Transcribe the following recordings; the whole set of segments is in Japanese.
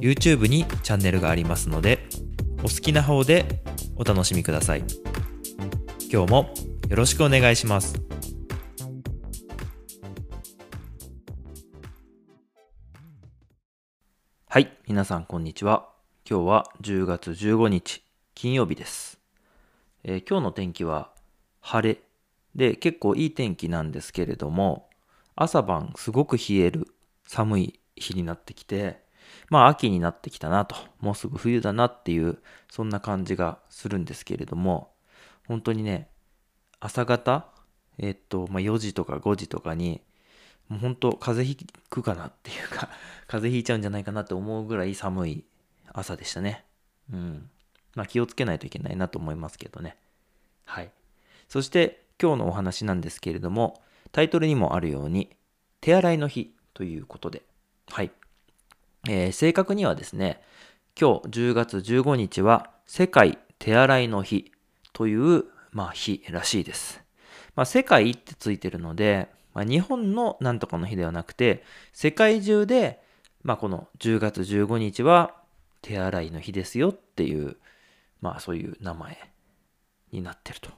YouTube にチャンネルがありますのでお好きな方でお楽しみください。今日もよろしくお願いします。はい皆さんこんにちは。今日は10月15日金曜日です、えー今日の天気は晴れ。で結構いい天気なんですけれども朝晩すごく冷える寒い日になってきてまあ秋になってきたなともうすぐ冬だなっていうそんな感じがするんですけれども本当にね朝方えっと、まあ、4時とか5時とかにもう本当風邪ひくかなっていうか 風邪ひいちゃうんじゃないかなって思うぐらい寒い朝でしたね。うん。まあ気をつけないといけないなと思いますけどね。はい。そして今日のお話なんですけれどもタイトルにもあるように手洗いの日ということで。はい、えー正確にはですね今日10月15日は世界手洗いの日という、まあ、日らしいです、まあ、世界ってついてるので、まあ、日本のなんとかの日ではなくて世界中で、まあ、この10月15日は手洗いの日ですよっていうまあそういう名前になってると。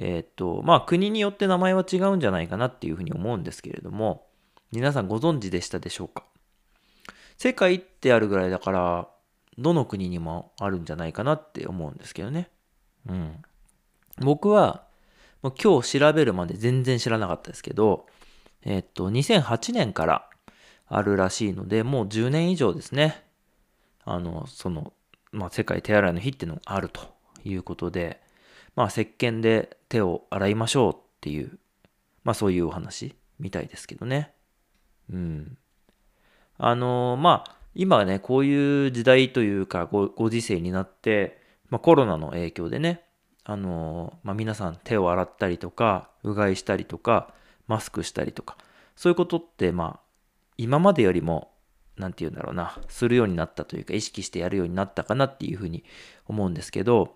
えーっと、まあ国によって名前は違うんじゃないかなっていうふうに思うんですけれども、皆さんご存知でしたでしょうか？世界ってあるぐらいだから、どの国にもあるんじゃないかなって思うんですけどね。うん。僕は、今日調べるまで全然知らなかったですけど、えっと、2008年からあるらしいので、もう10年以上ですね。あの、その、まあ、世界手洗いの日っていうのがあるということで、まあ、石鹸で手を洗いましょうっていう、まあ、そういうお話みたいですけどね。うん。あのまあ、今ね、こういう時代というか、ごご時世になって、まあ、コロナの影響でね、あのまあ、皆さん手を洗ったりとか、うがいしたりとか、マスクしたりとか、そういうことって、まあ、今までよりも、なんて言うんだろうな、するようになったというか、意識してやるようになったかなっていうふうに思うんですけど、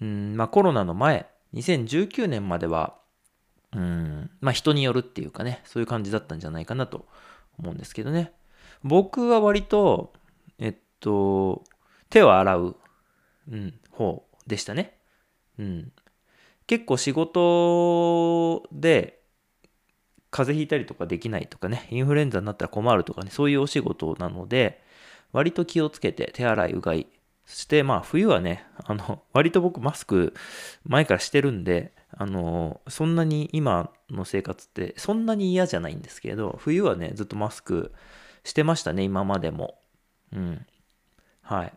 うん、まあコロナの前、2019年までは、うん、まあ人によるっていうかね、そういう感じだったんじゃないかなと思うんですけどね。僕は割と、えっと、手を洗う、うん、方でしたね。うん。結構仕事で風邪ひいたりとかできないとかね、インフルエンザになったら困るとかね、そういうお仕事なので、割と気をつけて手洗い、うがい、そしてまあ冬はね、あの、割と僕マスク前からしてるんで、あの、そんなに今の生活ってそんなに嫌じゃないんですけど、冬はね、ずっとマスクしてましたね、今までも。うん。はい。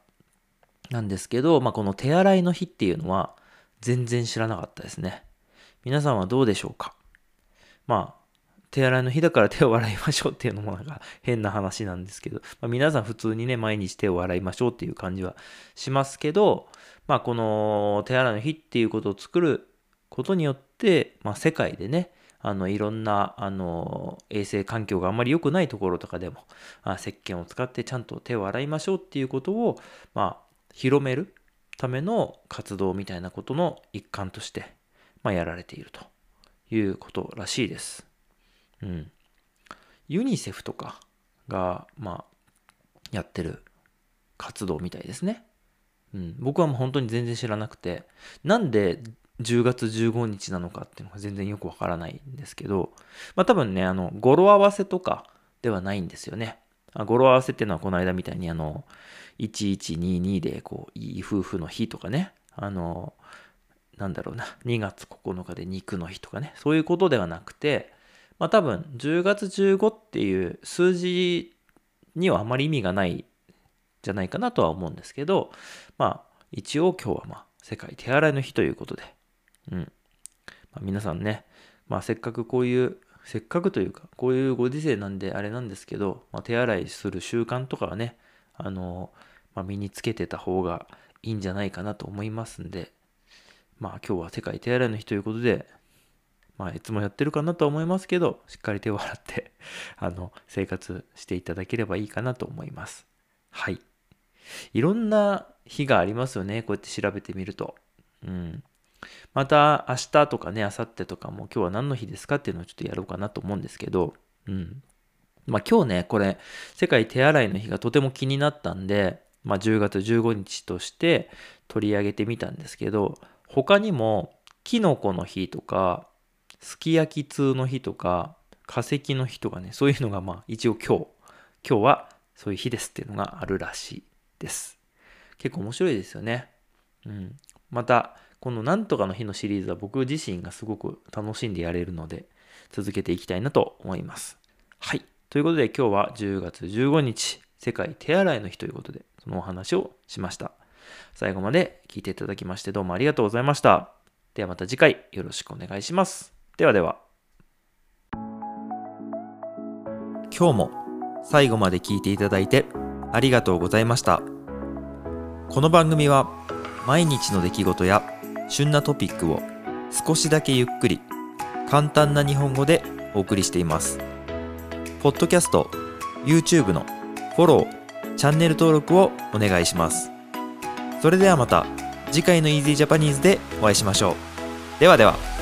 なんですけど、まあこの手洗いの日っていうのは全然知らなかったですね。皆さんはどうでしょうか？まあ、手洗いの日だから 手を洗いましょうっていうのもなんか変な話なんですけど、まあ、皆さん普通にね、毎日手を洗いましょうっていう感じはしますけど、まあこの手洗いの日っていうことを作ることによって、まあ世界でね、あのいろんなあの衛生環境があんまり良くないところとかでもあ石鹸を使ってちゃんと手を洗いましょうっていうことを、まあ、広めるための活動みたいなことの一環として、まあ、やられているということらしいです。うん。ユニセフとかが、まあ、やってる活動みたいですね。うん。僕はもう本当に全然知らなくて、なんで10月15日なのかっていうのが全然よくわからないんですけど、まあ多分ね、あの、語呂合わせとかではないんですよね。あ語呂合わせっていうのはこの間みたいにあの、1122でこう、いい夫婦の日とかね、あの、なんだろうな、2月9日で肉の日とかね、そういうことではなくて、まあ多分10月15っていう数字にはあまり意味がないじゃないかなとは思うんですけど、まあ一応今日はまあ世界手洗いの日ということで、うん。まあ、皆さんね、まあせっかくこういう、せっかくというか、こういうご時世なんであれなんですけど、まあ、手洗いする習慣とかはね、あの、ま、身につけてた方がいいんじゃないかなと思いますんで、まあ今日は世界手洗いの日ということで、まあいつもやってるかなとは思いますけど、しっかり手を洗って あの、生活していただければいいかなと思います。はい。いろんな日がありますよね、こうやって調べてみると。うん。また明日とかね、明後日とかも今日は何の日ですかっていうのをちょっとやろうかなと思うんですけど、うん。まあ今日ね、これ、世界手洗いの日がとても気になったんで、まあ10月15日として取り上げてみたんですけど、他にも、キノコの日とか、すき焼き痛の日とか、化石の日とかね、そういうのがまあ一応今日、今日はそういう日ですっていうのがあるらしいです。結構面白いですよね。うん。また、このなんとかの日のシリーズは僕自身がすごく楽しんでやれるので、続けていきたいなと思います。はい。ということで今日は10月15日、世界手洗いの日ということで、そのお話をしました。最後まで聞いていただきましてどうもありがとうございました。ではまた次回よろしくお願いします。ではでは。今日も最後まで聞いていただいてありがとうございました。この番組は毎日の出来事や旬なトピックを少しだけゆっくり簡単な日本語でお送りしています。ポッドキャスト、YouTube のフォロー、チャンネル登録をお願いします。それではまた次回の Easy Japanese でお会いしましょう。ではでは。